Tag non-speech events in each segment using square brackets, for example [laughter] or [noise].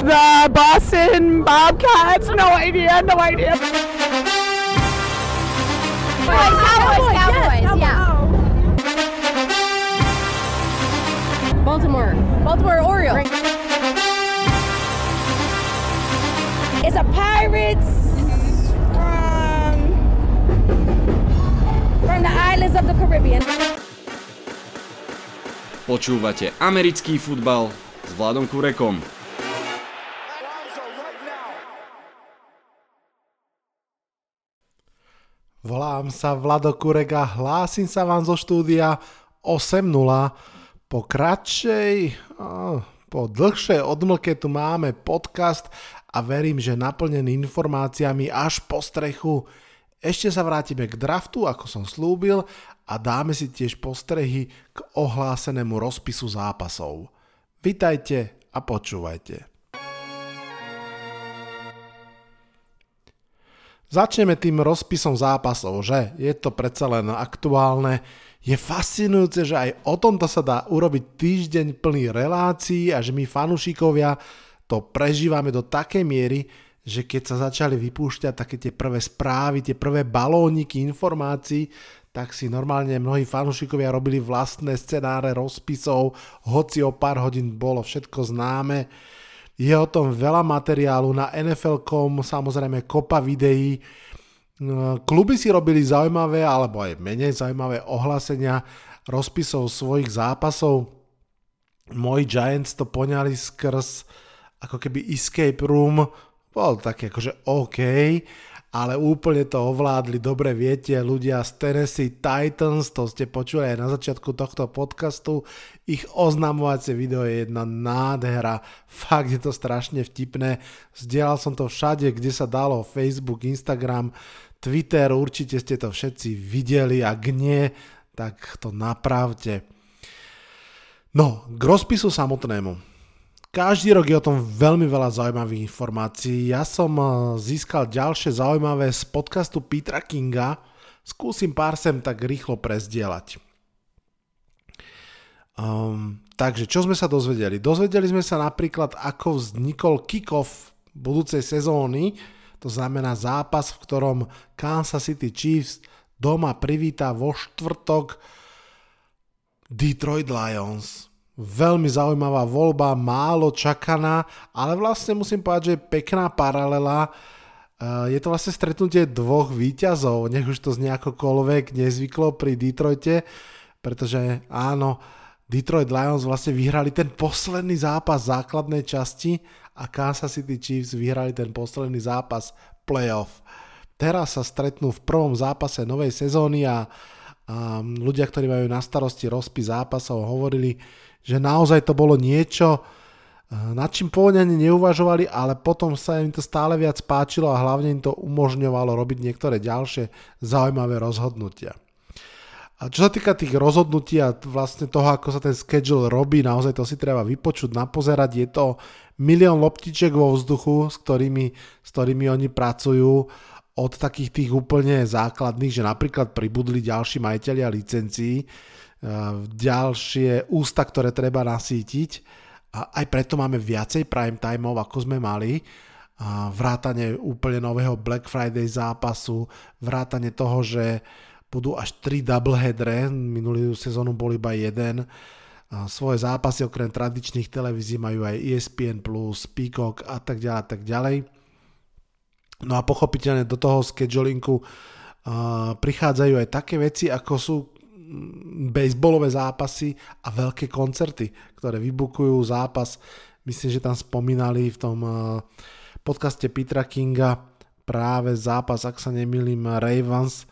The Boston Bobcats? No idea, no idea. Cowboys, Cowboys, Cowboys, yeah. Baltimore. Baltimore Orioles. It's a Pirates from from the islands of the Caribbean. Počúvate americký futbal s Vladom Kurekom. Volám sa Vlado Kurek a hlásim sa vám zo štúdia 8.0. Po kratšej, po dlhšej odmlke tu máme podcast a verím, že naplnený informáciami až po strechu. Ešte sa vrátime k draftu, ako som slúbil, a dáme si tiež postrehy k ohlásenému rozpisu zápasov. Vitajte a počúvajte. Začneme tým rozpisom zápasov, že je to predsa len aktuálne. Je fascinujúce, že aj o tomto sa dá urobiť týždeň plný relácií a že my fanúšikovia to prežívame do takej miery, že keď sa začali vypúšťať také tie prvé správy, tie prvé balóniky informácií, tak si normálne mnohí fanúšikovia robili vlastné scenáre rozpisov, hoci o pár hodín bolo všetko známe. Je o tom veľa materiálu na NFL.com, samozrejme kopa videí. Kluby si robili zaujímavé alebo aj menej zaujímavé ohlásenia rozpisov svojich zápasov. Moji Giants to poňali skrz ako keby escape room, bol také akože OK, ale úplne to ovládli, dobre viete, ľudia z Tennessee Titans, to ste počuli aj na začiatku tohto podcastu, ich oznamovacie video je jedna nádhera, fakt je to strašne vtipné, zdieľal som to všade, kde sa dalo, Facebook, Instagram, Twitter, určite ste to všetci videli, ak nie, tak to napravte. No, k rozpisu samotnému. Každý rok je o tom veľmi veľa zaujímavých informácií. Ja som eh, získal ďalšie zaujímavé z podcastu Petra Kinga. Skúsim pár sem tak rýchlo prezdielať. Um, takže čo sme sa dozvedeli? Dozvedeli sme sa napríklad, ako vznikol kick-off budúcej sezóny, to znamená zápas, v ktorom Kansas City Chiefs doma privíta vo štvrtok Detroit Lions veľmi zaujímavá voľba, málo čakaná, ale vlastne musím povedať, že je pekná paralela. Eh, je to vlastne stretnutie dvoch výťazov, nech už to z nejakokoľvek nezvyklo pri Detroite, pretože áno, Detroit Lions vlastne vyhrali ten posledný zápas základnej časti a Kansas City Chiefs vyhrali ten posledný zápas playoff. Teraz sa stretnú v prvom zápase novej sezóny a, a ľudia, ktorí majú na starosti rozpis zápasov, hovorili, že naozaj to bolo niečo, eh, nad čím pôvodne ani neuvažovali, ale potom sa im to stále viac páčilo a hlavne im to umožňovalo robiť niektoré ďalšie zaujímavé rozhodnutia. A čo sa týka tých rozhodnutí a vlastne toho, ako sa ten schedule robí, naozaj to si treba vypočuť, napozerať. Je to milión loptičiek vo vzduchu, s ktorými, s ktorými oni pracujú od takých tých úplne základných, že napríklad pribudli ďalší majiteľia licencií, ďalšie ústa, ktoré treba nasítiť. A aj preto máme viacej prime timeov, ako sme mali. A vrátane úplne nového Black Friday zápasu, vrátane toho, že budú až 3 doubleheadre, minulý sezónu bol iba jeden. A svoje zápasy okrem tradičných televízií majú aj ESPN+, Peacock a tak ďalej a tak ďalej. No a pochopiteľne do toho schedulingu uh, prichádzajú aj také veci, ako sú bejsbolové zápasy a veľké koncerty, ktoré vybukujú zápas. Myslím, že tam spomínali v tom eh, podcaste Petra Kinga práve zápas, ak sa nemýlim, Ravens,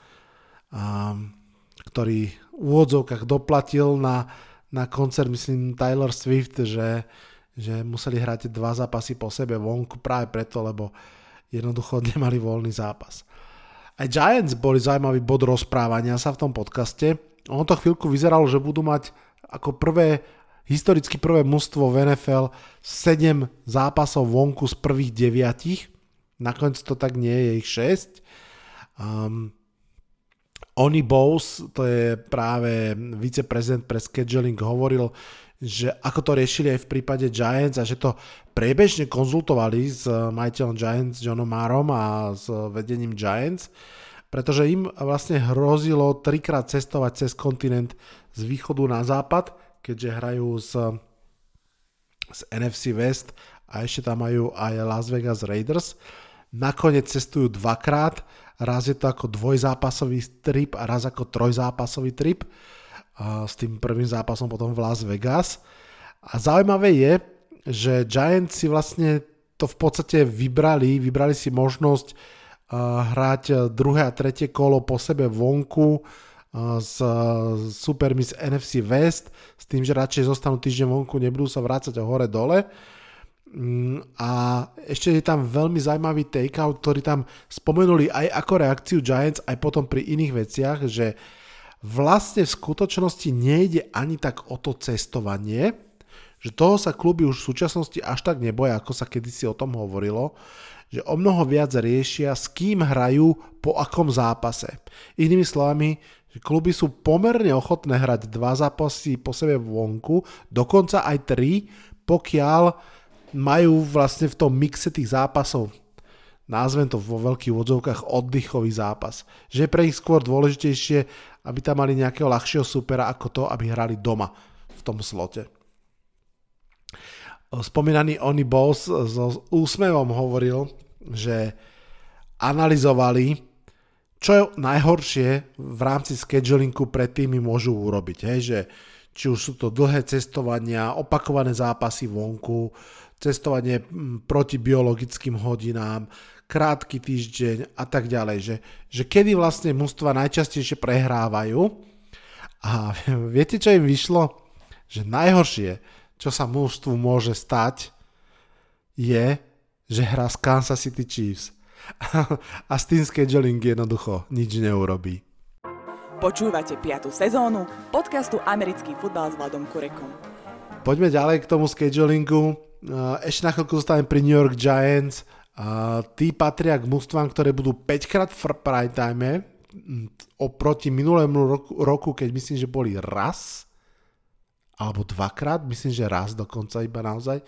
ktorý v úvodzovkách doplatil na, na koncert, myslím, Tyler Swift, že, že museli hrať dva zápasy po sebe vonku práve preto, lebo jednoducho [laughs] nemali voľný zápas. Aj Giants boli zaujímavý bod rozprávania sa v tom podcaste, ono to chvíľku vyzeralo, že budú mať ako prvé, historicky prvé mužstvo v NFL 7 zápasov vonku z prvých 9. Nakoniec to tak nie je ich 6. Um, Oni Bowes, to je práve viceprezident pre scheduling, hovoril, že ako to riešili aj v prípade Giants a že to priebežne konzultovali s majiteľom Giants Johnom Marom a s vedením Giants, pretože im vlastne hrozilo trikrát cestovať cez kontinent z východu na západ, keďže hrajú z, z NFC West a ešte tam majú aj Las Vegas Raiders. Nakoniec cestujú dvakrát, raz je to ako dvojzápasový trip a raz ako trojzápasový trip s tým prvým zápasom potom v Las Vegas. A zaujímavé je, že Giants si vlastne to v podstate vybrali, vybrali si možnosť hrať druhé a tretie kolo po sebe vonku s supermi z NFC West, s tým, že radšej zostanú týždeň vonku, nebudú sa vrácať hore-dole. Mm, a ešte je tam veľmi zaujímavý takeout, ktorý tam spomenuli aj ako reakciu Giants, aj potom pri iných veciach, že vlastne v skutočnosti nejde ani tak o to cestovanie, že toho sa kluby už v súčasnosti až tak neboja, ako sa kedysi o tom hovorilo, že o mnoho viac riešia, s kým hrajú po akom zápase. Inými slovami, že kluby sú pomerne ochotné hrať dva zápasy po sebe vonku, dokonca aj tri, pokiaľ majú vlastne v tom mixe tých zápasov názvem to vo veľkých odzovkách oddychový zápas. Že je pre ich skôr dôležitejšie aby tam mali nejakého ľahšieho supera ako to, aby hrali doma v tom slote. Spomínaný Oni Boss so úsmevom hovoril, že analyzovali, čo je najhoršie v rámci schedulingu pre tými môžu urobiť. Hej, že či už sú to dlhé cestovania, opakované zápasy vonku, cestovanie proti biologickým hodinám, krátky týždeň a tak ďalej, že, že kedy vlastne mužstva najčastejšie prehrávajú a [laughs] viete, čo im vyšlo? Že najhoršie, čo sa mužstvu môže stať, je, že hrá z Kansas City Chiefs. [laughs] a s tým scheduling jednoducho nič neurobí. Počúvate 5. sezónu podcastu Americký futbal s Vladom Kurekom. Poďme ďalej k tomu schedulingu. Ešte na chvíľku zostaneme pri New York Giants. A tí patria k mústvám, ktoré budú 5 krát v prime time oproti minulému roku, roku, keď myslím, že boli raz alebo dvakrát, myslím, že raz dokonca iba naozaj.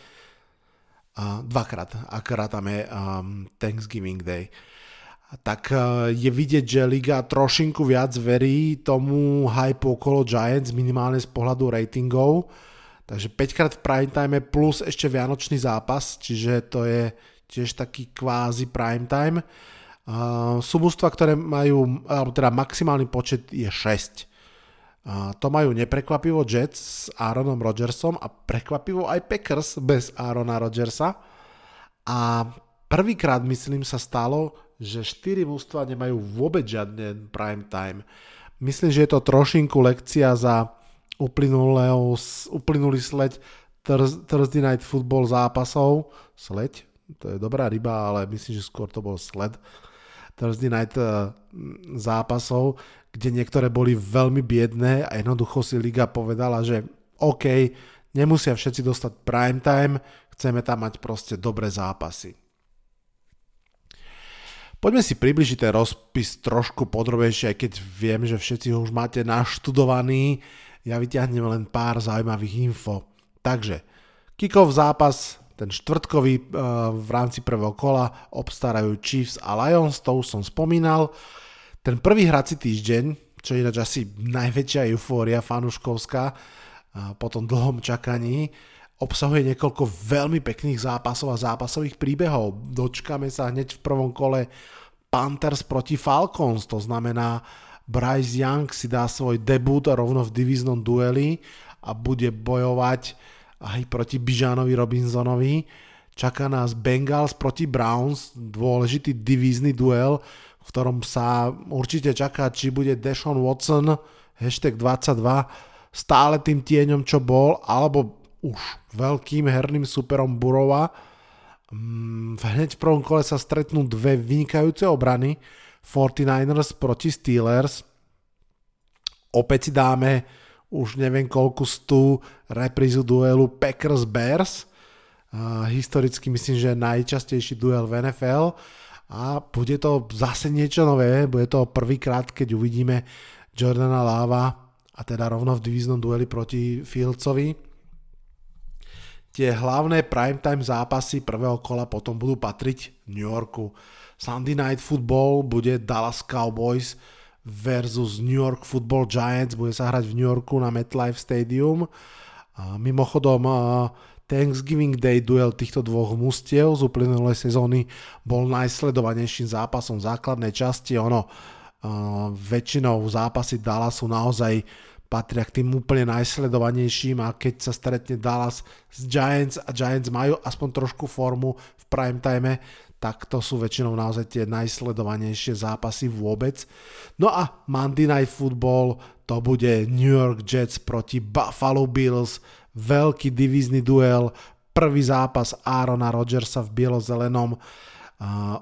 A dvakrát, akorát tam je um, Thanksgiving Day. Tak uh, je vidieť, že liga trošinku viac verí tomu hype okolo Giants, minimálne z pohľadu ratingov. Takže 5 krát v prime time plus ešte vianočný zápas, čiže to je tiež taký kvázi prime time. Uh, sú mústva, ktoré majú, alebo teda maximálny počet je 6. To majú neprekvapivo Jets s Aaronom Rodgersom a prekvapivo aj Packers bez Aarona Rodgersa. A prvýkrát, myslím, sa stalo, že 4 mústva nemajú vôbec žiadny prime time. Myslím, že je to trošinku lekcia za uplynulý sled Thursday Night Football zápasov. Sleď? to je dobrá ryba, ale myslím, že skôr to bol sled Thursday night eh, zápasov, kde niektoré boli veľmi biedné a jednoducho si liga povedala, že OK, nemusia všetci dostať prime time, chceme tam mať proste dobré zápasy. Poďme si približiť ten rozpis trošku podrobejšie, aj keď viem, že všetci ho už máte naštudovaný. Ja vyťahnem len pár zaujímavých info. Takže, kickov zápas ten štvrtkový eh, v rámci prvého kola obstarajú Chiefs a Lions, to už som spomínal. Ten prvý hrací týždeň, čo je ináč asi najväčšia eufória fanúškovská eh, po tom dlhom čakaní, obsahuje niekoľko veľmi pekných zápasov a zápasových príbehov. Dočkáme sa hneď v prvom kole Panthers proti Falcons, to znamená Bryce Young si dá svoj debut rovno v divíznom dueli a bude bojovať aj proti Bižánovi Robinsonovi. Čaká nás Bengals proti Browns, dôležitý divízny duel, v ktorom sa určite čaká, či bude Deshaun Watson, hashtag 22, stále tým tieňom, čo bol, alebo už veľkým herným superom Burova. Mm, hneď v prvom kole sa stretnú dve vynikajúce obrany, 49ers proti Steelers. Opäť si dáme už neviem koľku stú reprízu duelu Packers-Bears. Historicky myslím, že najčastejší duel v NFL a bude to zase niečo nové, bude to prvýkrát, keď uvidíme Jordana Lava a teda rovno v divíznom dueli proti Fieldsovi. Tie hlavné primetime zápasy prvého kola potom budú patriť New Yorku. Sunday Night Football bude Dallas Cowboys versus New York Football Giants. Bude sa hrať v New Yorku na MetLife Stadium. Mimochodom, Thanksgiving Day duel týchto dvoch mustiev z uplynulej sezóny bol najsledovanejším zápasom základnej časti. Ono, väčšinou zápasy Dallasu naozaj patria k tým úplne najsledovanejším a keď sa stretne Dallas s Giants a Giants majú aspoň trošku formu v prime time, tak to sú väčšinou naozaj tie najsledovanejšie zápasy vôbec. No a Monday Night Football to bude New York Jets proti Buffalo Bills, veľký divízny duel, prvý zápas Aarona Rodgersa v bielozelenom.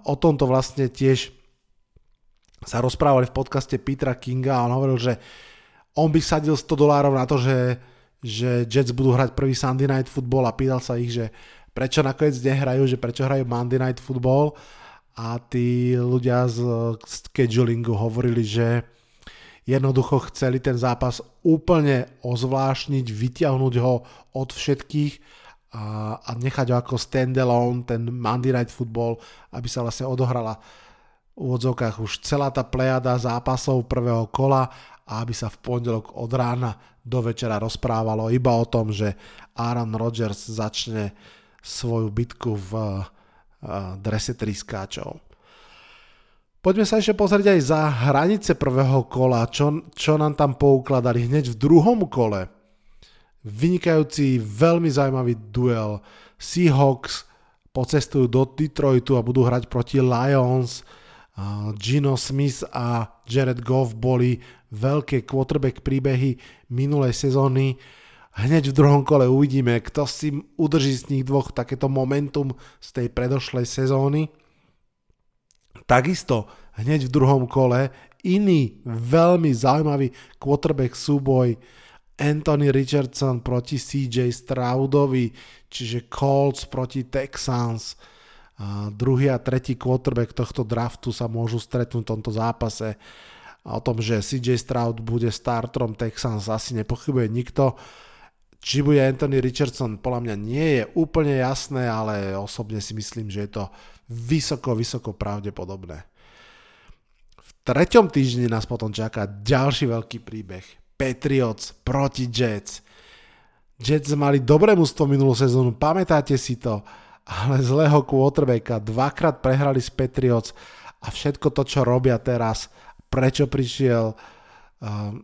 O tomto vlastne tiež sa rozprávali v podcaste Petra Kinga a on hovoril, že on by sadil 100 dolárov na to, že, že Jets budú hrať prvý Sunday Night Football a pýtal sa ich, že prečo nakoniec nehrajú, že prečo hrajú Monday Night Football? A tí ľudia z schedulingu hovorili, že jednoducho chceli ten zápas úplne ozvláštniť, vyťahnuť ho od všetkých a, a nechať ho ako standalone, ten Monday Night Football, aby sa vlastne odohrala v úvodzovkách už celá tá plejada zápasov prvého kola a aby sa v pondelok od rána do večera rozprávalo iba o tom, že Aaron Rodgers začne svoju bitku v drese triskáčov. Poďme sa ešte pozrieť aj za hranice prvého kola, čo, čo nám tam poukladali hneď v druhom kole. Vynikajúci, veľmi zaujímavý duel. Seahawks pocestujú do Detroitu a budú hrať proti Lions. Gino Smith a Jared Goff boli veľké quarterback príbehy minulej sezóny. Hneď v druhom kole uvidíme, kto si udrží z nich dvoch takéto momentum z tej predošlej sezóny. Takisto hneď v druhom kole iný veľmi zaujímavý quarterback súboj Anthony Richardson proti CJ Stroudovi, čiže Colts proti Texans. A druhý a tretí quarterback tohto draftu sa môžu stretnúť v tomto zápase. A o tom, že CJ Stroud bude startrom Texans asi nepochybuje nikto. Či bude Anthony Richardson, podľa mňa nie je úplne jasné, ale osobne si myslím, že je to vysoko, vysoko pravdepodobné. V treťom týždni nás potom čaká ďalší veľký príbeh. Patriots proti Jets. Jets mali dobré mústvo minulú sezónu, pamätáte si to, ale zlého quarterbacka, dvakrát prehrali s Patriots a všetko to, čo robia teraz, prečo prišiel uh,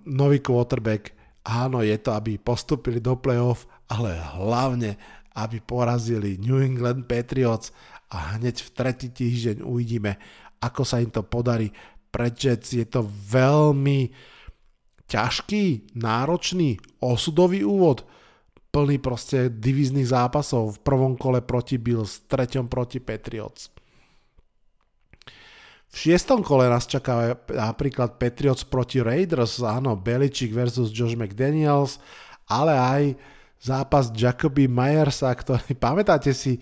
nový quarterback. Áno, je to, aby postupili do playoff, ale hlavne, aby porazili New England Patriots a hneď v tretí týždeň uvidíme, ako sa im to podarí. Pre Jets je to veľmi ťažký, náročný, osudový úvod, plný proste divizných zápasov v prvom kole proti Bills, v treťom proti Patriots. V šiestom kole nás čaká napríklad Patriots proti Raiders, áno, Belichick versus Josh McDaniels, ale aj zápas Jacoby Myersa, ktorý, [laughs] pamätáte si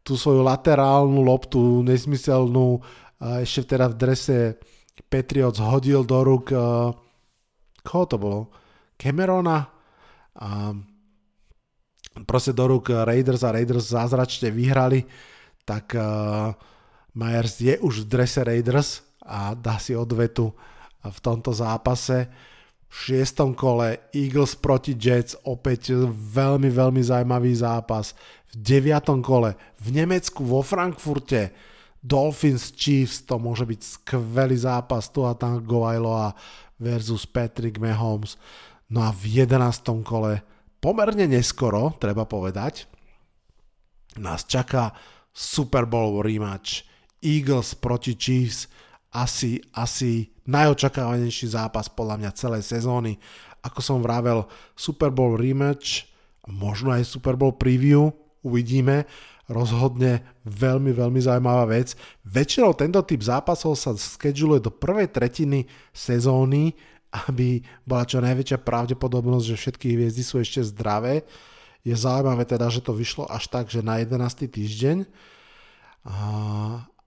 tú svoju laterálnu loptu, nesmyselnú, ešte teda v drese Patriots hodil do rúk, koho to bolo? Camerona? A proste do rúk Raiders a Raiders zázračne vyhrali, tak uh, Myers je už v drese Raiders a dá si odvetu v tomto zápase. V šiestom kole Eagles proti Jets, opäť veľmi, veľmi zaujímavý zápas. V deviatom kole v Nemecku vo Frankfurte Dolphins Chiefs, to môže byť skvelý zápas, tu a tam Goailoa versus Patrick Mahomes. No a v jedenastom kole, pomerne neskoro, treba povedať, nás čaká Super Bowl rematch Eagles proti Chiefs asi, asi najočakávanejší zápas podľa mňa celej sezóny. Ako som vravel, Super Bowl rematch, možno aj Super Bowl preview, uvidíme. Rozhodne veľmi, veľmi zaujímavá vec. Väčšinou tento typ zápasov sa scheduluje do prvej tretiny sezóny, aby bola čo najväčšia pravdepodobnosť, že všetky hviezdy sú ešte zdravé. Je zaujímavé teda, že to vyšlo až tak, že na 11. týždeň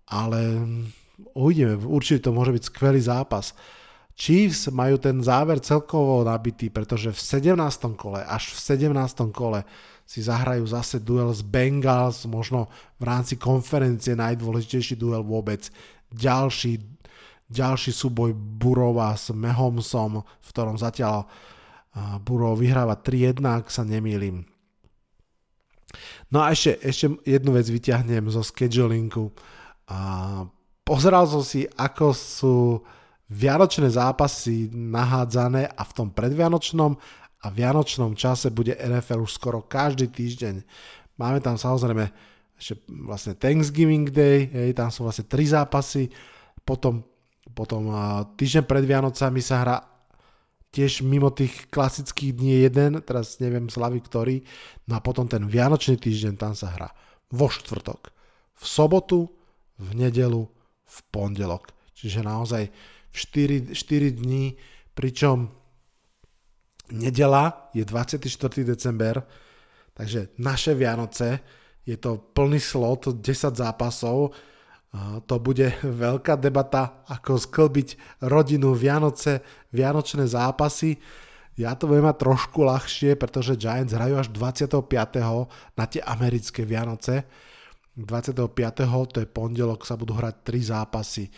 ale uvidíme, určite to môže byť skvelý zápas. Chiefs majú ten záver celkovo nabitý, pretože v 17. kole, až v 17. kole si zahrajú zase duel s Bengals, možno v rámci konferencie najdôležitejší duel vôbec. Ďalší, ďalší súboj Burova s Mahomsom, v ktorom zatiaľ Burov vyhráva 3-1, ak sa nemýlim. No a ešte, ešte jednu vec vyťahnem zo schedulingu. A pozeral som si, ako sú vianočné zápasy nahádzané a v tom predvianočnom a vianočnom čase bude NFL už skoro každý týždeň. Máme tam samozrejme ešte vlastne Thanksgiving Day, hej, tam sú vlastne tri zápasy, potom, potom týždeň pred Vianocami sa hrá tiež mimo tých klasických dní jeden, teraz neviem slavy ktorý, no a potom ten Vianočný týždeň tam sa hrá vo štvrtok, v sobotu, v nedelu, v pondelok. Čiže naozaj 4, 4 dní, pričom Nedela je 24. december, takže naše Vianoce je to plný slot, 10 zápasov. To bude veľká debata, ako sklbiť rodinu Vianoce, Vianočné zápasy. Ja to budem mať trošku ľahšie, pretože Giants hrajú až 25. na tie americké Vianoce. 25. to je pondelok, sa budú hrať 3 zápasy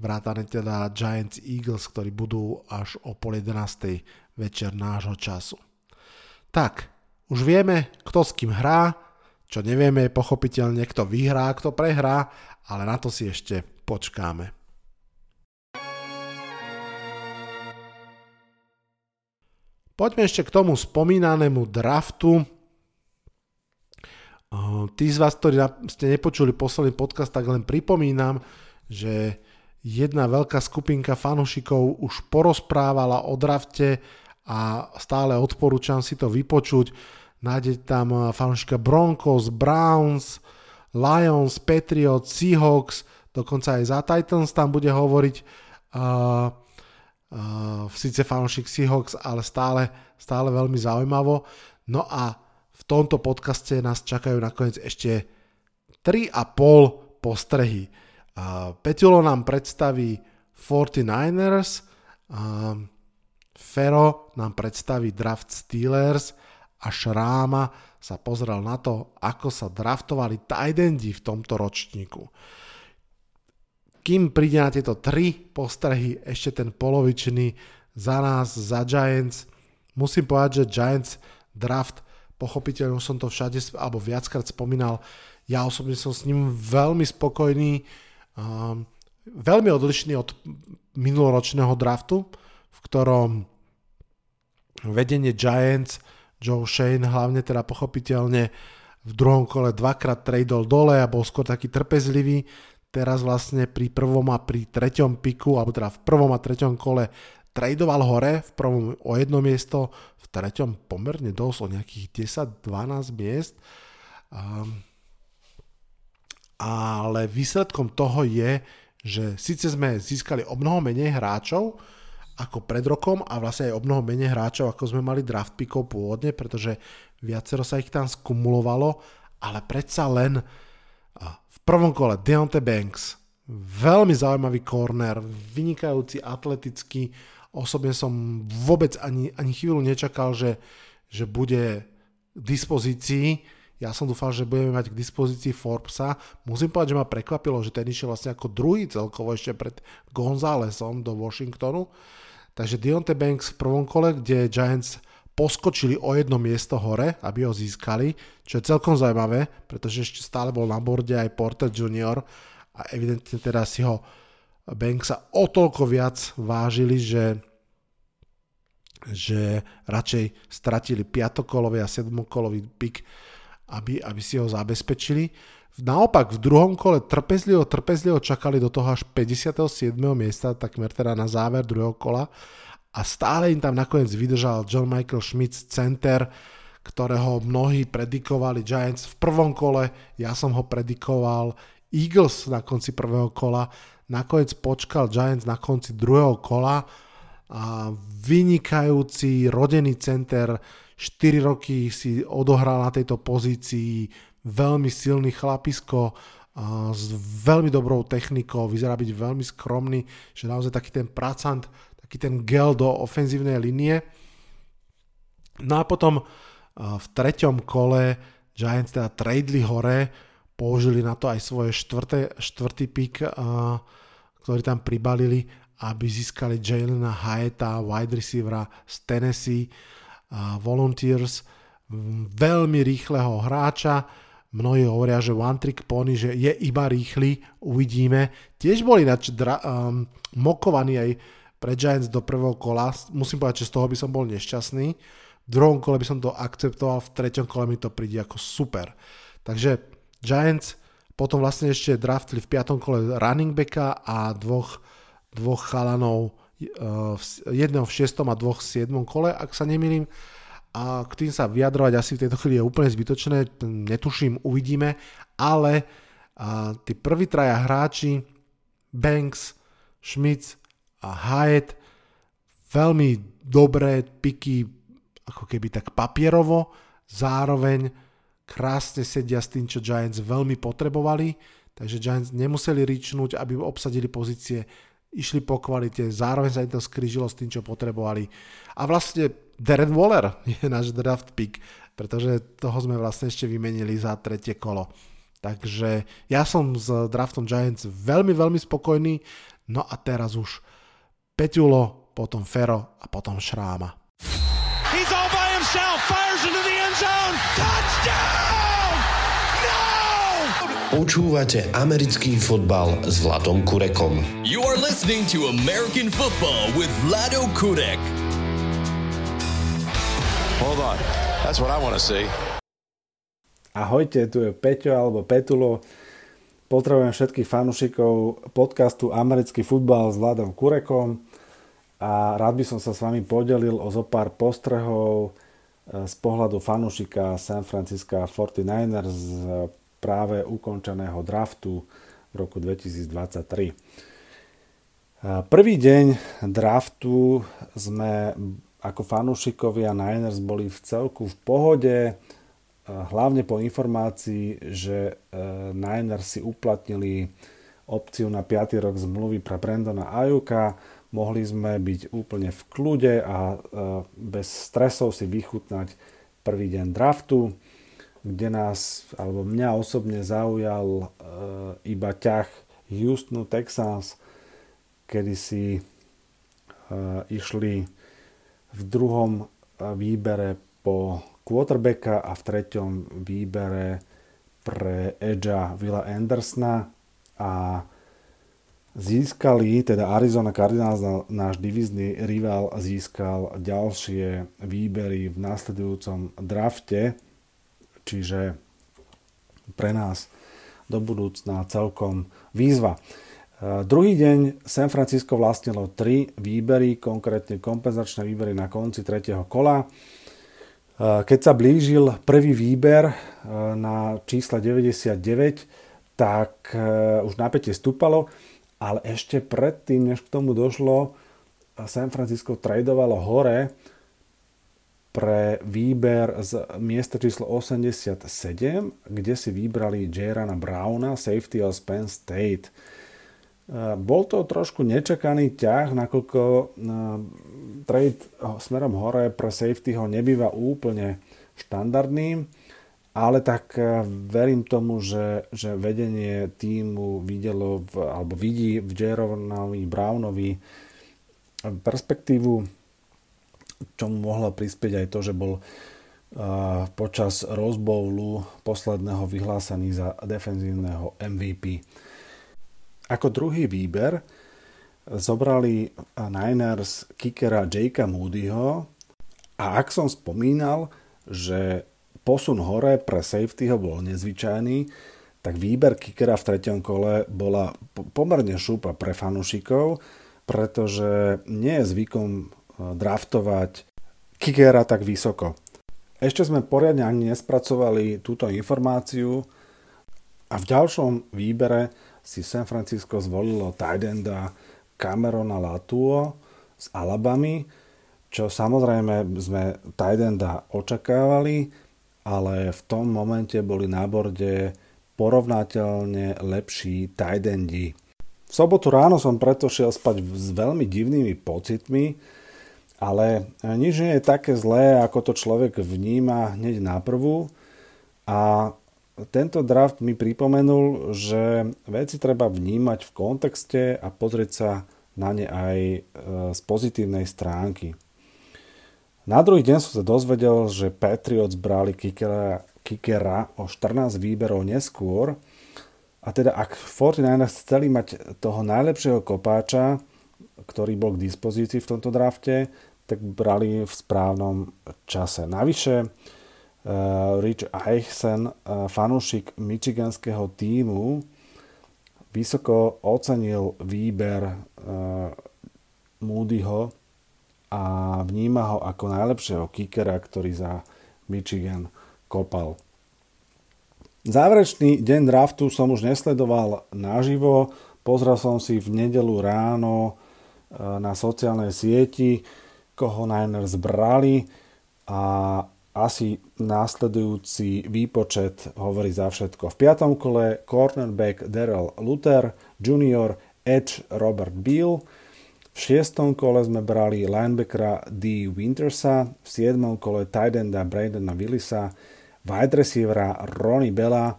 vrátane teda Giants Eagles, ktorí budú až o pol 11. večer nášho času. Tak, už vieme, kto s kým hrá, čo nevieme je pochopiteľne, kto vyhrá, kto prehrá, ale na to si ešte počkáme. Poďme ešte k tomu spomínanému draftu. Tí z vás, ktorí ste nepočuli posledný podcast, tak len pripomínam, že jedna veľká skupinka fanúšikov už porozprávala o drafte a stále odporúčam si to vypočuť. Nájdete tam eh, fanúšika Broncos, Browns, Lions, Patriots, Seahawks, dokonca aj za Titans tam bude hovoriť uh, uh, síce fanúšik Seahawks, ale stále, stále veľmi zaujímavo. No a v tomto podcaste nás čakajú nakoniec ešte 3,5 postrehy. Petulo nám predstaví 49ers, Fero nám predstaví draft Steelers a Šráma sa pozrel na to, ako sa draftovali tajdendi v tomto ročníku. Kým príde na tieto tri postrehy, ešte ten polovičný za nás, za Giants, musím povedať, že Giants draft, pochopiteľne som to všade alebo viackrát spomínal, ja osobne som s ním veľmi spokojný, Um, veľmi odlišný od minuloročného draftu, v ktorom vedenie Giants, Joe Shane hlavne teda pochopiteľne v druhom kole dvakrát tradol dole a bol skôr taký trpezlivý. Teraz vlastne pri prvom a pri treťom piku, alebo teda v prvom a treťom kole tradoval hore, v prvom o jedno miesto, treťom pomerne dosť o nejakých 10-12 miest. Um, ale výsledkom toho je, že síce sme získali o mnoho menej hráčov ako pred rokom a vlastne aj o mnoho menej hráčov, ako sme mali draft pickov pôvodne, pretože viacero sa ich tam skumulovalo, ale predsa len v prvom kole Deontay Banks, veľmi zaujímavý corner, vynikajúci atletický, osobne som vôbec ani, ani chvíľu nečakal, že, že bude v dispozícii, ja som dúfal, že budeme mať k dispozícii Forbesa. Musím povedať, že ma prekvapilo, že ten išiel vlastne ako druhý celkovo ešte pred Gonzálesom do Washingtonu. Takže Deontay Banks v prvom kole, kde Giants poskočili o jedno miesto hore, aby ho získali, čo je celkom zaujímavé, pretože ešte stále bol na borde aj Porter Jr. a evidentne teda si ho Banksa o toľko viac vážili, že že radšej stratili piatokolový a sedmokolový pik aby, aby si ho zabezpečili. Naopak v druhom kole trpezlivo, trpezlivo čakali do toho až 57. miesta, takmer teda na záver druhého kola a stále im tam nakoniec vydržal John Michael Schmidt center, ktorého mnohí predikovali Giants v prvom kole, ja som ho predikoval Eagles na konci prvého kola, nakoniec počkal Giants na konci druhého kola a vynikajúci rodený center 4 roky si odohral na tejto pozícii, veľmi silný chlapisko, s veľmi dobrou technikou, vyzerá byť veľmi skromný, že naozaj taký ten pracant, taký ten gel do ofenzívnej linie. No a potom v treťom kole Giants teda tradeli hore, použili na to aj svoje štvrté, štvrtý pick, ktorý tam pribalili, aby získali Jalena Hyeta, wide receivera z Tennessee Volunteers, veľmi rýchleho hráča, mnohí hovoria, že one trick pony, že je iba rýchly, uvidíme. Tiež boli nač dra- um, mokovaní aj pre Giants do prvého kola, musím povedať, že z toho by som bol nešťastný. V druhom kole by som to akceptoval, v treťom kole mi to príde ako super. Takže Giants potom vlastne ešte draftli v piatom kole running backa a dvoch, dvoch chalanov jedného v 6. a dvoch v 7. kole, ak sa nemýlim. A k tým sa vyjadrovať asi v tejto chvíli je úplne zbytočné, netuším, uvidíme, ale a, tí prví traja hráči, Banks, Schmitz a Hyatt, veľmi dobré piky, ako keby tak papierovo, zároveň krásne sedia s tým, čo Giants veľmi potrebovali, takže Giants nemuseli ričnúť, aby obsadili pozície išli po kvalite, zároveň sa im to skrížilo s tým, čo potrebovali. A vlastne Darren Waller je náš draft pick, pretože toho sme vlastne ešte vymenili za tretie kolo. Takže ja som s draftom Giants veľmi, veľmi spokojný. No a teraz už Peťulo, potom Fero a potom Šráma. Počúvate americký fotbal s Vladom Kurekom. You are listening to American football with Vlado Kurek. Hold on. That's what I want to see. Ahojte, tu je Peťo alebo Petulo. Potrebujem všetkých fanúšikov podcastu Americký futbal s Vladom Kurekom a rád by som sa s vami podelil o zo pár postrehov eh, z pohľadu fanúšika San Francisco 49ers práve ukončeného draftu v roku 2023. Prvý deň draftu sme ako fanúšikovia Niners boli v celku v pohode, hlavne po informácii, že e, Niners si uplatnili opciu na 5. rok zmluvy pre Brandona Ajuka. Mohli sme byť úplne v kľude a e, bez stresov si vychutnať prvý deň draftu kde nás, alebo mňa osobne zaujal e, iba ťah Houstonu Texans, kedy si e, išli v druhom e, výbere po quarterbacka a v treťom výbere pre Edgea Willa Andersona a získali, teda Arizona Cardinals, náš divizný rival, získal ďalšie výbery v následujúcom drafte čiže pre nás do budúcna celkom výzva. E, druhý deň San Francisco vlastnilo tri výbery, konkrétne kompenzačné výbery na konci tretieho kola. E, keď sa blížil prvý výber e, na čísle 99, tak už napätie stúpalo, ale ešte predtým, než k tomu došlo, San Francisco tradovalo hore pre výber z miesta číslo 87, kde si vybrali Jarana Browna, safety z Penn State. E, bol to trošku nečakaný ťah, nakoľko e, trade smerom hore pre safety ho nebýva úplne štandardným, ale tak e, verím tomu, že, že vedenie týmu videlo v, alebo vidí v Jaronovi Brownovi perspektívu čomu mohlo prispieť aj to, že bol počas Rose Bowlu posledného vyhlásený za defenzívneho MVP. Ako druhý výber zobrali Niners kickera Jakea Moodyho a ak som spomínal, že posun hore pre safetyho bol nezvyčajný, tak výber kickera v treťom kole bola pomerne šúpa pre fanúšikov, pretože nie je zvykom draftovať kickera tak vysoko. Ešte sme poriadne ani nespracovali túto informáciu a v ďalšom výbere si San Francisco zvolilo tight enda Camerona Latuo z Alabamy, čo samozrejme sme tight enda očakávali, ale v tom momente boli na borde porovnateľne lepší tight endi. V sobotu ráno som preto šiel spať s veľmi divnými pocitmi, Ale nič nie je také zlé, ako to človek vníma hneď na prvú. A tento draft mi pripomenul, že veci treba vnímať v kontexte a pozrieť sa na ne aj e, z pozitívnej stránky. Na druhý deň som sa dozvedel, že Patriots brali Kikera, Kikera o 14 výberov neskôr a teda ak 49ers chceli mať toho najlepšieho kopáča, ktorý bol k dispozícii v tomto drafte, tak brali v správnom čase. Navyše uh, Rich Eichsen, uh, fanúšik michiganského týmu, vysoko ocenil výber uh, Moodyho a vníma ho ako najlepšieho kickera, ktorý za Michigan kopal. Záverečný deň draftu som už nesledoval naživo, pozrel som si v nedelu ráno na sociálnej sieti, koho Niners brali a asi následujúci výpočet hovorí za všetko. V piatom kole cornerback Daryl Luther, junior edge Robert Beal, v šiestom kole sme brali linebackera D. Wintersa, v siedmom kole tight enda Bradena Willisa, wide receivera Ronnie Bella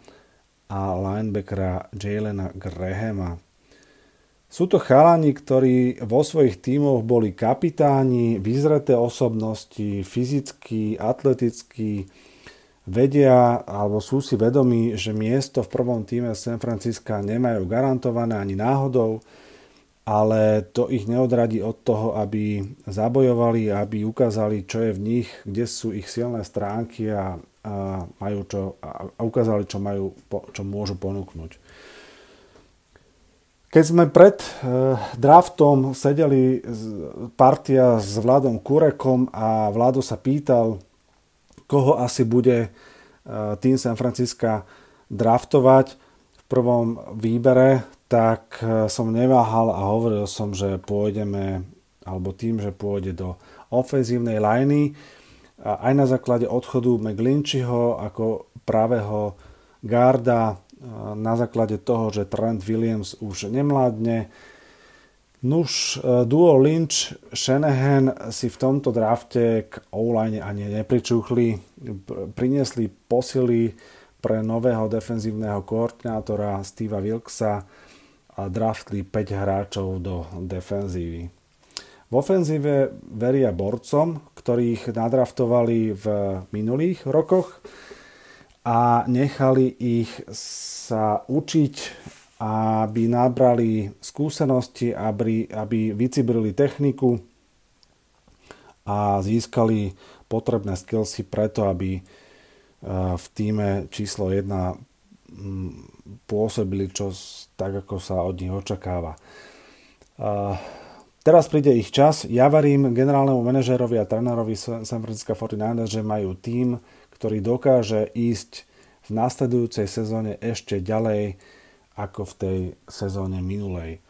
a linebackera Jalena Grahama. Sú to chalani, ktorí vo svojich tímoch boli kapitáni, vyzreté osobnosti, fyzicky, atleticky, vedia alebo sú si vedomí, že miesto v prvom týme San Francisca nemajú garantované ani náhodou, ale to ich neodradí od toho, aby zabojovali, aby ukázali, čo je v nich, kde sú ich silné stránky a a, majú čo, a ukázali, čo, majú, čo môžu ponúknuť. Keď sme pred e, draftom sedeli partia s Vladom Kurekom a Vlado sa pýtal, koho asi bude e, tým San Francisca draftovať v prvom výbere, tak e, som neváhal a hovoril som, že pôjdeme, alebo tým, že pôjde do ofenzívnej liney, aj na základe odchodu McGlinčyho ako pravého garda, na základe toho, že Trent Williams už nemládne. Nuž, e, duo Lynch, Shanahan si v tomto drafte k online ani nepričuchli. Priniesli posily pre nového defenzívneho koordinátora Steva Wilksa a draftli 5 hráčov do defenzívy. V ofenzíve veria borcom, ktorých nadraftovali v minulých rokoch a nechali ich sa učiť, aby nabrali skúsenosti, aby, aby vycibrili techniku a získali potrebné skillsy preto, aby e, v týme číslo 1 pôsobili čo tak, ako sa od nich očakáva. Teraz príde ich čas. Ja varím generálnemu manažérovi a trénerovi San Francisco 49ers, že majú tým, ktorý dokáže ísť v nasledujúcej sezóne ešte ďalej ako v tej sezóne minulej.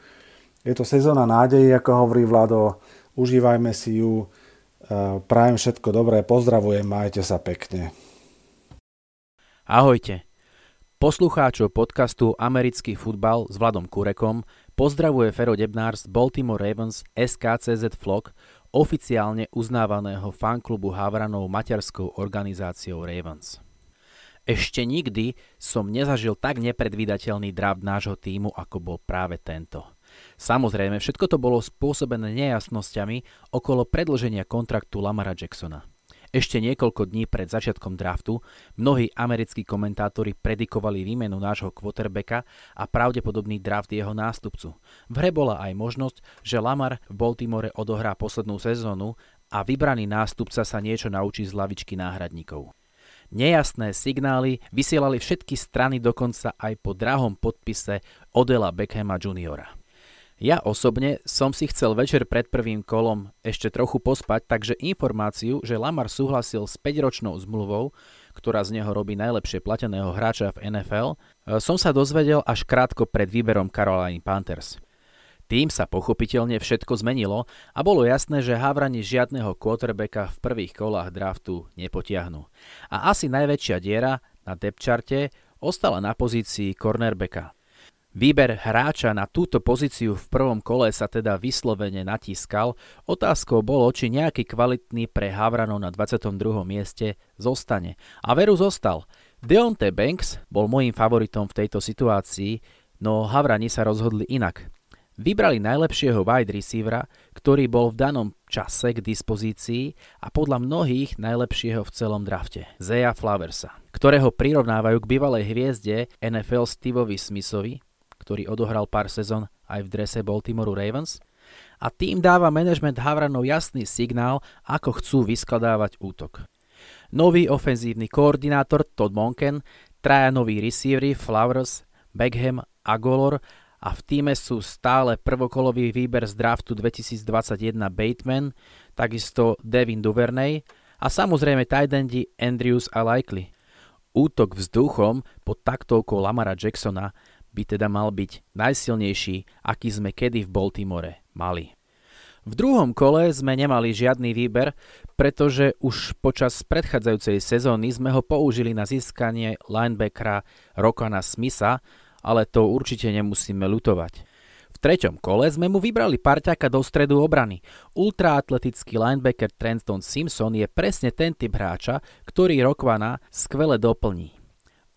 Je to sezóna nádejí, ako hovorí Vlado. Užívajme si ju. E, prajem všetko dobré. Pozdravujem, majte sa pekne. Ahojte. Poslucháčov podcastu Americký futbal s Vladom Kurekom Pozdravuje Fero Debnár z Baltimore Ravens SKCZ Flock, oficiálne uznávaného fanklubu Havranov materskou organizáciou Ravens. Ešte nikdy som nezažil tak nepredvídateľný draft nášho týmu, ako bol práve tento. Samozrejme, všetko to bolo spôsobené nejasnosťami okolo predlženia kontraktu Lamara Jacksona. Ešte niekoľko dní pred začiatkom draftu mnohí americkí komentátori predikovali výmenu nášho quarterbacka a pravdepodobný draft jeho nástupcu. V hre bola aj možnosť, že Lamar v Baltimore odohrá poslednú sezónu a vybraný nástupca sa niečo naučí z lavičky náhradníkov. Nejasné signály vysielali všetky strany dokonca aj po drahom podpise Odela Beckhama Jr. Ja osobne som si chcel večer pred prvým kolom ešte trochu pospať, takže informáciu, že Lamar súhlasil s 5-ročnou zmluvou, ktorá z neho robí najlepšie plateného hráča v NFL, e, som sa dozvedel až krátko pred výberom Carolina Panthers. Tým sa pochopiteľne všetko zmenilo a bolo jasné, že Havrani žiadneho quarterbacka v prvých kolách draftu nepotiahnu. A asi najväčšia diera na depth ostala na pozícii cornerbacka. Výber hráča na túto pozíciu v prvom kole sa teda vyslovene natískal. Otázkou bolo, či nejaký kvalitný pre Havranov na 22. mieste zostane. A veru zostal. Deonte Banks bol môjim favoritom v tejto situácii, no Havrani sa rozhodli inak. Vybrali najlepšieho wide receivera, ktorý bol v danom čase k dispozícii a podľa mnohých najlepšieho v celom drafte, Zeja Flowersa, ktorého prirovnávajú k bývalej hviezde NFL Steveovi Smithovi, ktorý odohral pár sezón aj v drese Baltimore Ravens. A tým dáva management Havranov jasný signál, ako chcú vyskladávať útok. Nový ofenzívny koordinátor Todd Monken, traja noví receivery Flowers, Beckham a Golor a v týme sú stále prvokolový výber z draftu 2021 Bateman, takisto Devin Duvernay a samozrejme tajdendi Andrews a Likely. Útok vzduchom pod taktovkou Lamara Jacksona by teda mal byť najsilnejší, aký sme kedy v Baltimore mali. V druhom kole sme nemali žiadny výber, pretože už počas predchádzajúcej sezóny sme ho použili na získanie linebackera Rokana Smitha, ale to určite nemusíme lutovať. V treťom kole sme mu vybrali parťaka do stredu obrany. Ultraatletický linebacker Trenton Simpson je presne ten typ hráča, ktorý Rokvana skvele doplní.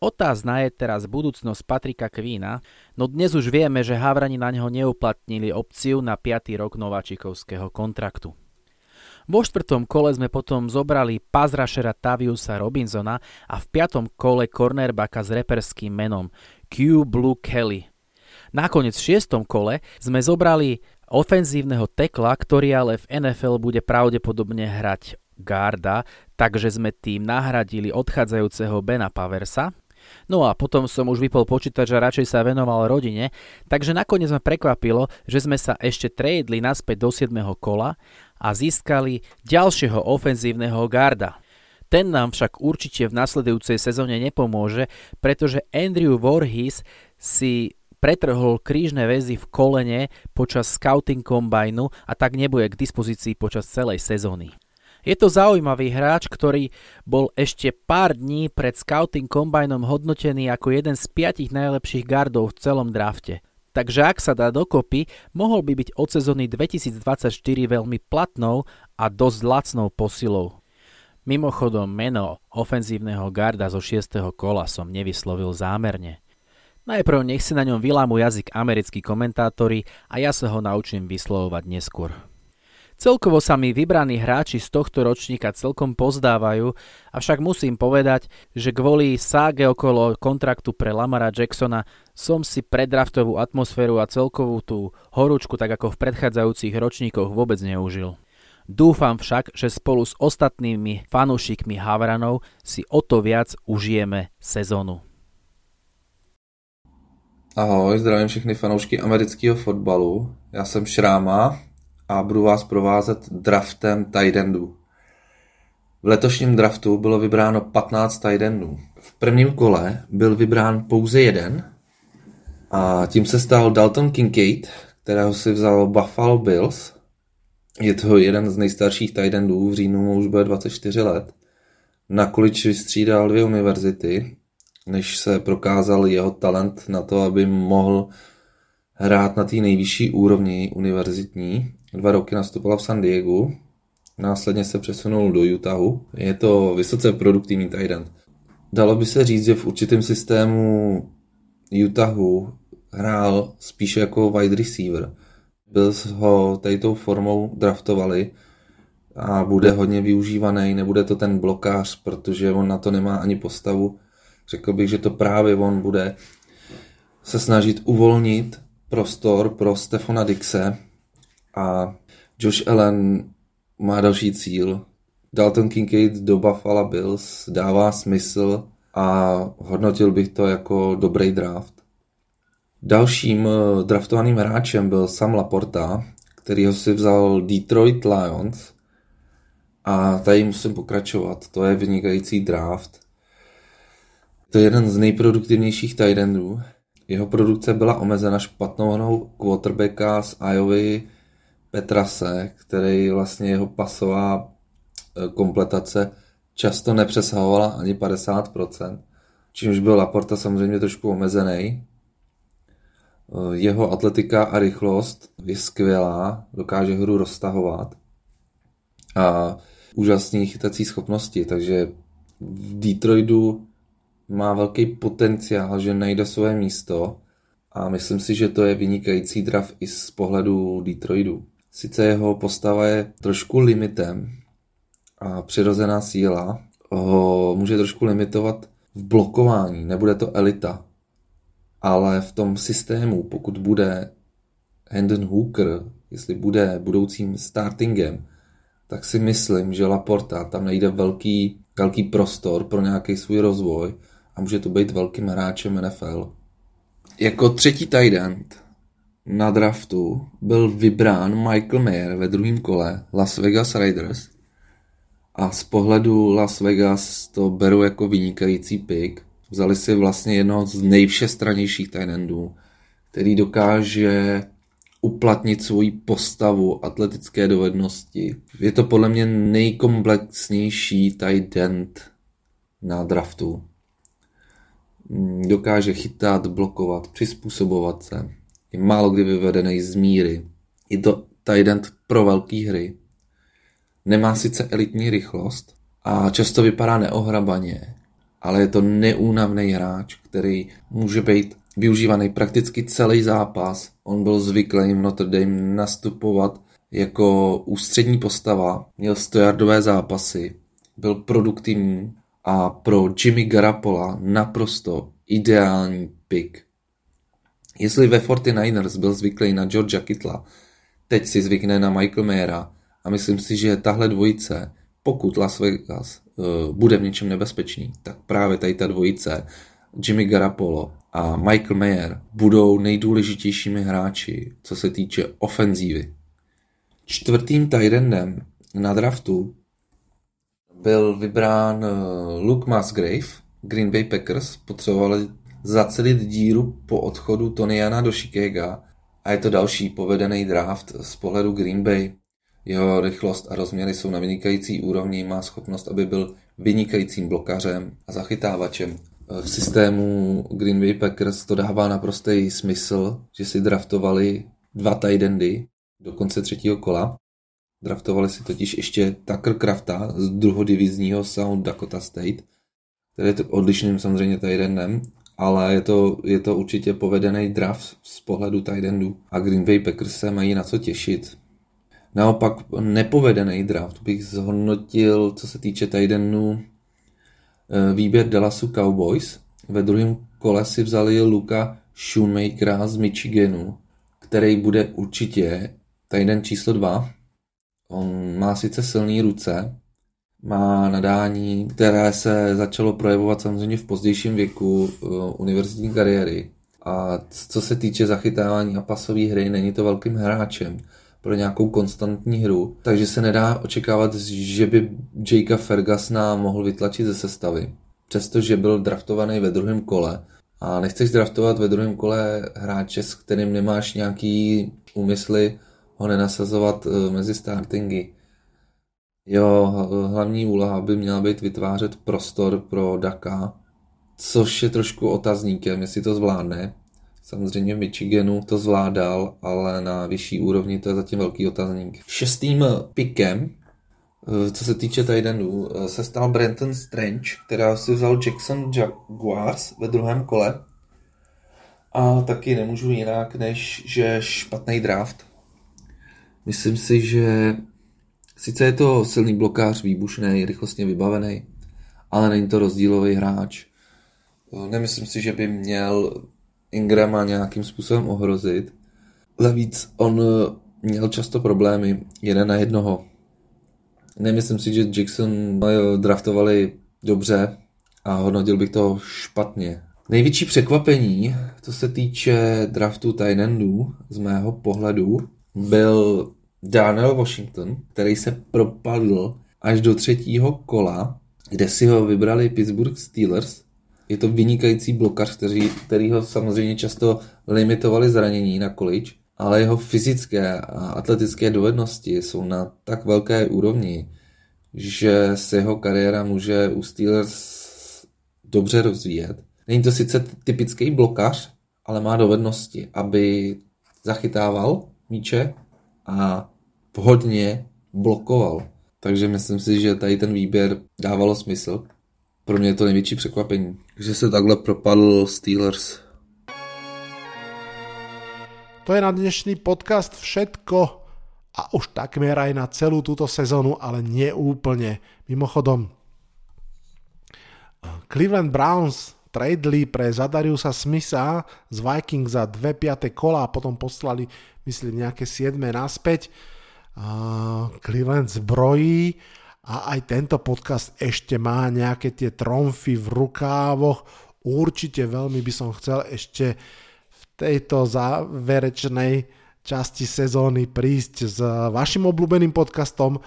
Otázna je teraz budúcnosť Patrika Kvína, no dnes už vieme, že Havrani na neho neuplatnili opciu na 5. rok nováčikovského kontraktu. Vo štvrtom kole sme potom zobrali pazrašera Taviusa Robinsona a v piatom kole cornerbacka s reperským menom Q Blue Kelly. Nakoniec v šiestom kole sme zobrali ofenzívneho tekla, ktorý ale v NFL bude pravdepodobne hrať garda, takže sme tým nahradili odchádzajúceho Bena Paversa No a potom som už vypol počítač a radšej sa venoval rodine, takže nakoniec ma prekvapilo, že sme sa ešte tradeli naspäť do 7. kola a získali ďalšieho ofenzívneho garda. Ten nám však určite v nasledujúcej sezóne nepomôže, pretože Andrew Voorhees si pretrhol krížne väzy v kolene počas scouting kombajnu a tak nebude k dispozícii počas celej sezóny. Je to zaujímavý hráč, ktorý bol ešte pár dní pred Scouting Combineom hodnotený ako jeden z piatich najlepších gardov v celom drafte. Takže ak sa dá dokopy, mohol by byť od sezóny 2024 veľmi platnou a dosť lacnou posilou. Mimochodom meno ofenzívneho garda zo 6. kola som nevyslovil zámerne. Najprv nech si na ňom vylámu jazyk americkí komentátori a ja sa ho naučím vyslovovať neskôr. Celkovo sa mi vybraní hráči z tohto ročníka celkom pozdávajú, avšak musím povedať, že kvôli ságe okolo kontraktu pre Lamara Jacksona som si predraftovú atmosféru a celkovú tú horúčku tak ako v predchádzajúcich ročníkoch vôbec neužil. Dúfam však, že spolu s ostatnými fanúšikmi Havranov si o to viac užijeme sezónu. Ahoj, zdravím všechny fanoušky amerického fotbalu. Já jsem Šráma a budu vás provázet draftem tight. V letošním draftu bylo vybráno 15 tight. V prvním kole byl vybrán pouze jeden a tím se stal Dalton Kincaid, kterého si vzal Buffalo Bills. Je to jeden z nejstarších tight v říjnu mu už bude 24 let. Na college vystřídal dvě univerzity, než se prokázal jeho talent na to, aby mohl hrát na té nejvyšší úrovni univerzitní Dva roky nastupoval v San Diego, následně se přesunul do Utahu. Je to vysoce produktivní tight end. Dalo by se říct, že v určitém systému Utahu hrál spíše jako wide receiver. Byl ho tou formou draftovali a bude hodně využívaný, nebude to ten blokář, protože on na to nemá ani postavu. Řekl bych, že to právě on bude se snažit uvolnit prostor pro Stefana Dixe, a Josh Allen má další cíl. Dalton Kincaid do Buffalo Bills dává smysl a hodnotil bych to jako dobrý draft. Dalším eh, draftovaným hráčem byl Sam Laporta, který ho si vzal Detroit Lions a tady musím pokračovat. To je vynikající draft. To je jeden z nejproduktivnějších tight. Jeho produkce byla omezena špatnou quarterbacka z Iowa Petrase, který vlastně jeho pasová e, kompletace často nepřesahovala ani 50%, čímž byl Laporta samozřejmě trošku omezený. Jeho atletika a rychlost je skvělá, dokáže hru roztahovat a úžasný chytací schopnosti, takže v Detroitu má velký potenciál, že najde své místo a myslím si, že to je vynikající draft i z pohledu Detroitu. Sice jeho postava je trošku limitem a přirozená síla ho může trošku limitovat v blokování, nebude to elita, ale v tom systému, pokud bude Hendon Hooker, jestli bude budoucím startingem, tak si myslím, že Laporta tam najde velký, velký prostor pro nějaký svůj rozvoj a může to být velkým hráčem NFL. Jako třetí tight end na draftu byl vybrán Michael Mayer ve druhém kole Las Vegas Raiders a z pohledu Las Vegas to beru jako vynikající pick. Vzali si vlastně jednoho z nejvšestranějších tight endů, který dokáže uplatnit svoji postavu, atletické dovednosti. Je to podle mě nejkomplexnější tight end na draftu. Dokáže chytat, blokovat, přizpůsobovat se. Je málo kdy vyvedený z míry. Je to tight end pro velké hry. Nemá sice elitní rychlost a často vypadá neohrabaně, ale je to neúnavný hráč, který může být využívaný prakticky celý zápas. On byl zvyklý v Notre Dame nastupovat jako ústřední postava, měl stojardové zápasy, byl produktivní a pro Jimmy Garapola naprosto ideální pick. Jestli ve 49ers byl zvyklý na Georgia Kittla, teď si zvykne na Michael Mayera a myslím si, že tahle dvojice, pokud Las Vegas uh, bude v něčem nebezpečný, tak právě tady ta dvojice Jimmy Garapolo a Michael Mayer budou nejdůležitějšími hráči, co se týče ofenzívy. Čtvrtým tight na draftu byl vybrán eh, Luke Musgrave, Green Bay Packers, potřebovali zacelit díru po odchodu Tonyana do Chicago a je to další povedený draft z pohledu Green Bay. Jeho rychlost a rozměry jsou na vynikající úrovni, má schopnost, aby byl vynikajícím blokařem a zachytávačem v systému Green Bay Packers to dává naprostý smysl, že si draftovali dva tight endy do konce třetího kola. Draftovali si totiž ještě Tucker Crafta z druhodivizního South Dakota State, který je odlišným samozřejmě tight endem, ale je to, je to určitě povedený draft z pohledu tight endu a Green Bay Packers se mají na co těšit. Naopak nepovedený draft bych zhodnotil, co se týče endu, Eh, výběr Dallasu Cowboys. Ve druhém kole si vzali Luka Shoemakera z Michiganu, který bude určitě tajden číslo dva. On má sice silné ruce, má nadání, které se začalo projevovat samozřejmě v pozdějším věku uh, univerzitní kariéry. A co se týče zachytávání a pasové hry, není to velkým hráčem pro nějakou konstantní hru, takže se nedá očekávat, že by Jakea Fergusona mohl vytlačit ze sestavy. Přestože byl draftovaný ve druhém kole a nechceš draftovat ve druhém kole hráče, s kterým nemáš nějaký úmysly ho nenasazovat eh, mezi startingy. Jo, hlavní úloha by měla být vytvářet prostor pro Daka, což je trošku otazníkem, jestli to zvládne. Samozřejmě v Michiganu to zvládal, ale na vyšší úrovni to je zatím velký otazník. Šestým pikem, eh, co se týče Titanů, eh, se stal Brenton Strange, která si vzal Jackson Jaguars ve druhém kole. A taky nemůžu jinak, než že špatný draft. Myslím si, že sice je to silný blokář, výbušný, rychlostně vybavený, ale není to rozdílový hráč. Eh, nemyslím si, že by měl Ingrama nějakým způsobem ohrozit. Navíc on eh, měl často problémy jeden na jednoho. Nemyslím si, že Jackson draftovali dobře a hodnotil bych to špatně. Největší překvapení, co se týče draftu tight z mého pohledu, byl Daniel Washington, který se propadl až do třetího kola, kde si ho vybrali Pittsburgh Steelers je to vynikající blokař, který, který ho samozřejmě často limitovali zranění na college, ale jeho fyzické a atletické dovednosti jsou na tak velké úrovni, že se jeho kariéra může u Steelers dobře rozvíjet. Není to sice typický blokař, ale má dovednosti, aby zachytával míče a vhodně blokoval. Takže myslím si, že tady ten výběr dávalo smysl. Pro mě je to největší překvapení, že se takhle propadl Steelers. To je na dnešný podcast všetko a už takmer aj na celú túto sezónu, ale nie úplne. Mimochodom, Cleveland Browns tradeli pre Zadariusa Smitha z Vikings za 2 5. kola a potom poslali, myslím, nejaké 7 naspäť. Cleveland zbrojí a aj tento podcast ešte má nejaké tie tromfy v rukávoch. Určite veľmi by som chcel ešte tejto záverečnej časti sezóny prísť s vašim obľúbeným podcastom,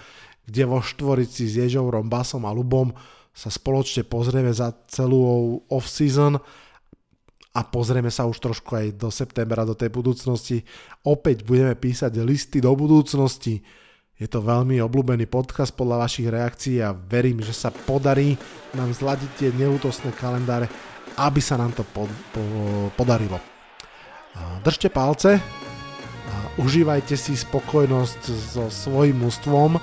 kde vo štvorici s Ježourom, Basom a Lubom sa spoločne pozrieme za celú off-season a pozrieme sa už trošku aj do septembra, do tej budúcnosti. Opäť budeme písať listy do budúcnosti. Je to veľmi obľúbený podcast podľa vašich reakcií a verím, že sa podarí nám zladiť tie neútosné kalendáre, aby sa nám to po, po, podarilo. Držte palce, užívajte si spokojnosť so svojím mústvom.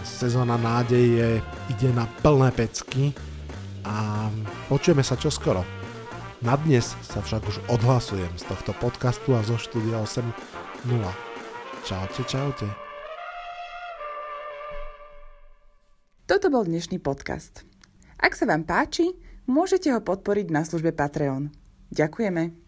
Sezóna nádeje ide na plné pecky a počujeme sa čoskoro. Na dnes sa však už odhlasujem z tohto podcastu a zo štúdia 8.0. Čaute, čaute. Toto bol dnešný podcast. Ak sa vám páči, môžete ho podporiť na službe Patreon. Ďakujeme.